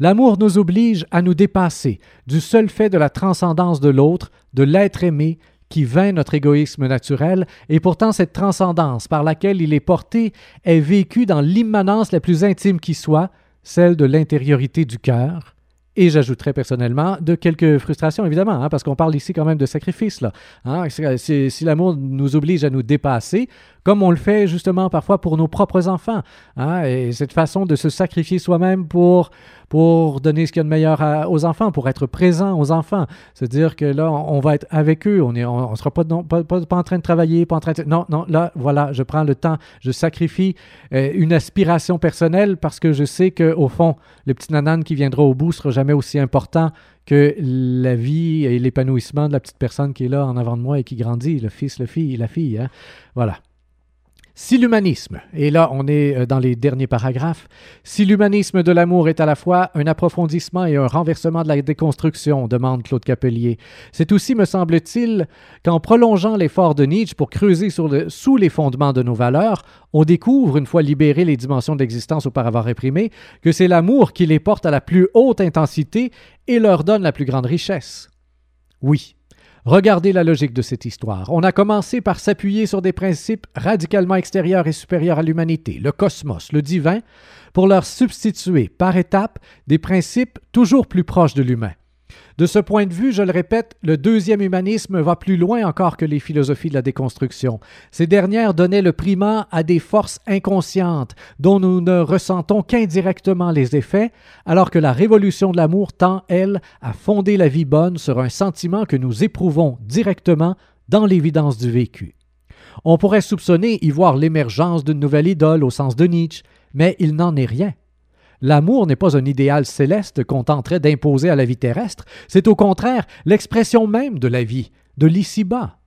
L'amour nous oblige à nous dépasser du seul fait de la transcendance de l'autre, de l'être aimé, qui vainc notre égoïsme naturel, et pourtant cette transcendance par laquelle il est porté est vécue dans l'immanence la plus intime qui soit, celle de l'intériorité du cœur, et j'ajouterais personnellement de quelques frustrations, évidemment, hein, parce qu'on parle ici quand même de sacrifice. Là, hein. Si, l'amour nous oblige à nous dépasser, comme on le fait justement parfois pour nos propres enfants, hein, et cette façon de se sacrifier soi-même pour, pour donner ce qu'il y a de meilleur aux enfants, pour être présent aux enfants. C'est-à-dire que là, on, va être avec eux, on ne on, sera pas, pas, pas en train de travailler, pas en train de... Non, non, là, voilà, je prends le temps, je sacrifie euh, une aspiration personnelle parce que je sais qu'au fond, le petit nanan qui viendra au bout sera jamais aussi important que la vie et l'épanouissement de la petite personne qui est là en avant de moi et qui grandit, le fils, le fille, la fille. hein. Voilà. Si l'humanisme, et là on est euh, dans les derniers paragraphes, si l'humanisme de l'amour est à la fois un approfondissement et un renversement de la déconstruction, demande Claude Capelier, c'est aussi, me semble-t-il, qu'en prolongeant l'effort de Nietzsche pour creuser sur sous les fondements de nos valeurs, on découvre, une fois libérées les dimensions d'existence auparavant réprimées, que c'est l'amour qui les porte à la plus haute intensité et leur donne la plus grande richesse. Oui, Regardez la logique de cette histoire. On a commencé par s'appuyer sur des principes radicalement extérieurs et supérieurs à l'humanité, le cosmos, le divin, pour leur substituer par étapes des principes toujours plus proches de l'humain. De ce point de vue, je le répète, le deuxième humanisme va plus loin encore que les philosophies de la déconstruction. Ces dernières donnaient le primat à des forces inconscientes dont nous ne ressentons qu'indirectement les effets, alors que la révolution de l'amour tend, elle, à fonder la vie bonne sur un sentiment que nous éprouvons directement dans l'évidence du vécu. On pourrait soupçonner y voir l'émergence d'une nouvelle idole au sens de Nietzsche, mais il n'en est rien. L'amour n'est pas un idéal céleste qu'on tenterait d'imposer à la vie terrestre, c'est au contraire l'expression même de la vie, de l'ici-bas.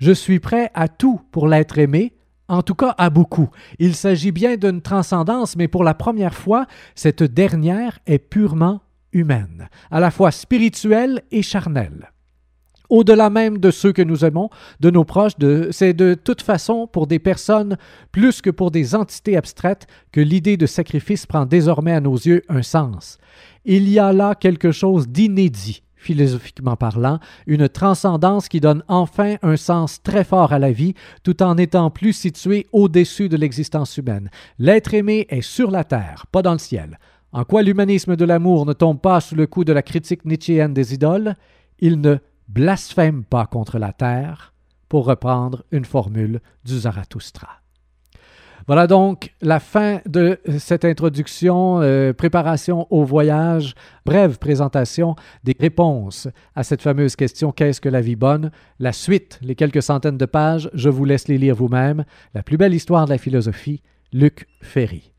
Je suis prêt à tout pour l'être aimé, en tout cas à beaucoup. Il s'agit bien d'une transcendance, mais pour la première fois, cette dernière est purement humaine, à la fois spirituelle et charnelle au-delà même de ceux que nous aimons, de nos proches, c'est de toute façon pour des personnes plus que pour des entités abstraites que l'idée de sacrifice prend désormais à nos yeux un sens. Il y a là quelque chose d'inédit, philosophiquement parlant, une transcendance qui donne enfin un sens très fort à la vie, tout en étant plus situé au-dessus de l'existence humaine. L'être aimé est sur la terre, pas dans le ciel. En quoi l'humanisme de l'amour ne tombe pas sous le coup de la critique nietzschéenne des idoles? Il ne blasphème pas contre la terre, pour reprendre une formule du Zarathustra. Voilà donc la fin de cette introduction, euh, préparation au voyage, brève présentation des réponses à cette fameuse question qu'est-ce que la vie bonne? La suite, les quelques centaines de pages, je vous laisse les lire vous-même. La plus belle histoire de la philosophie, Luc Ferry.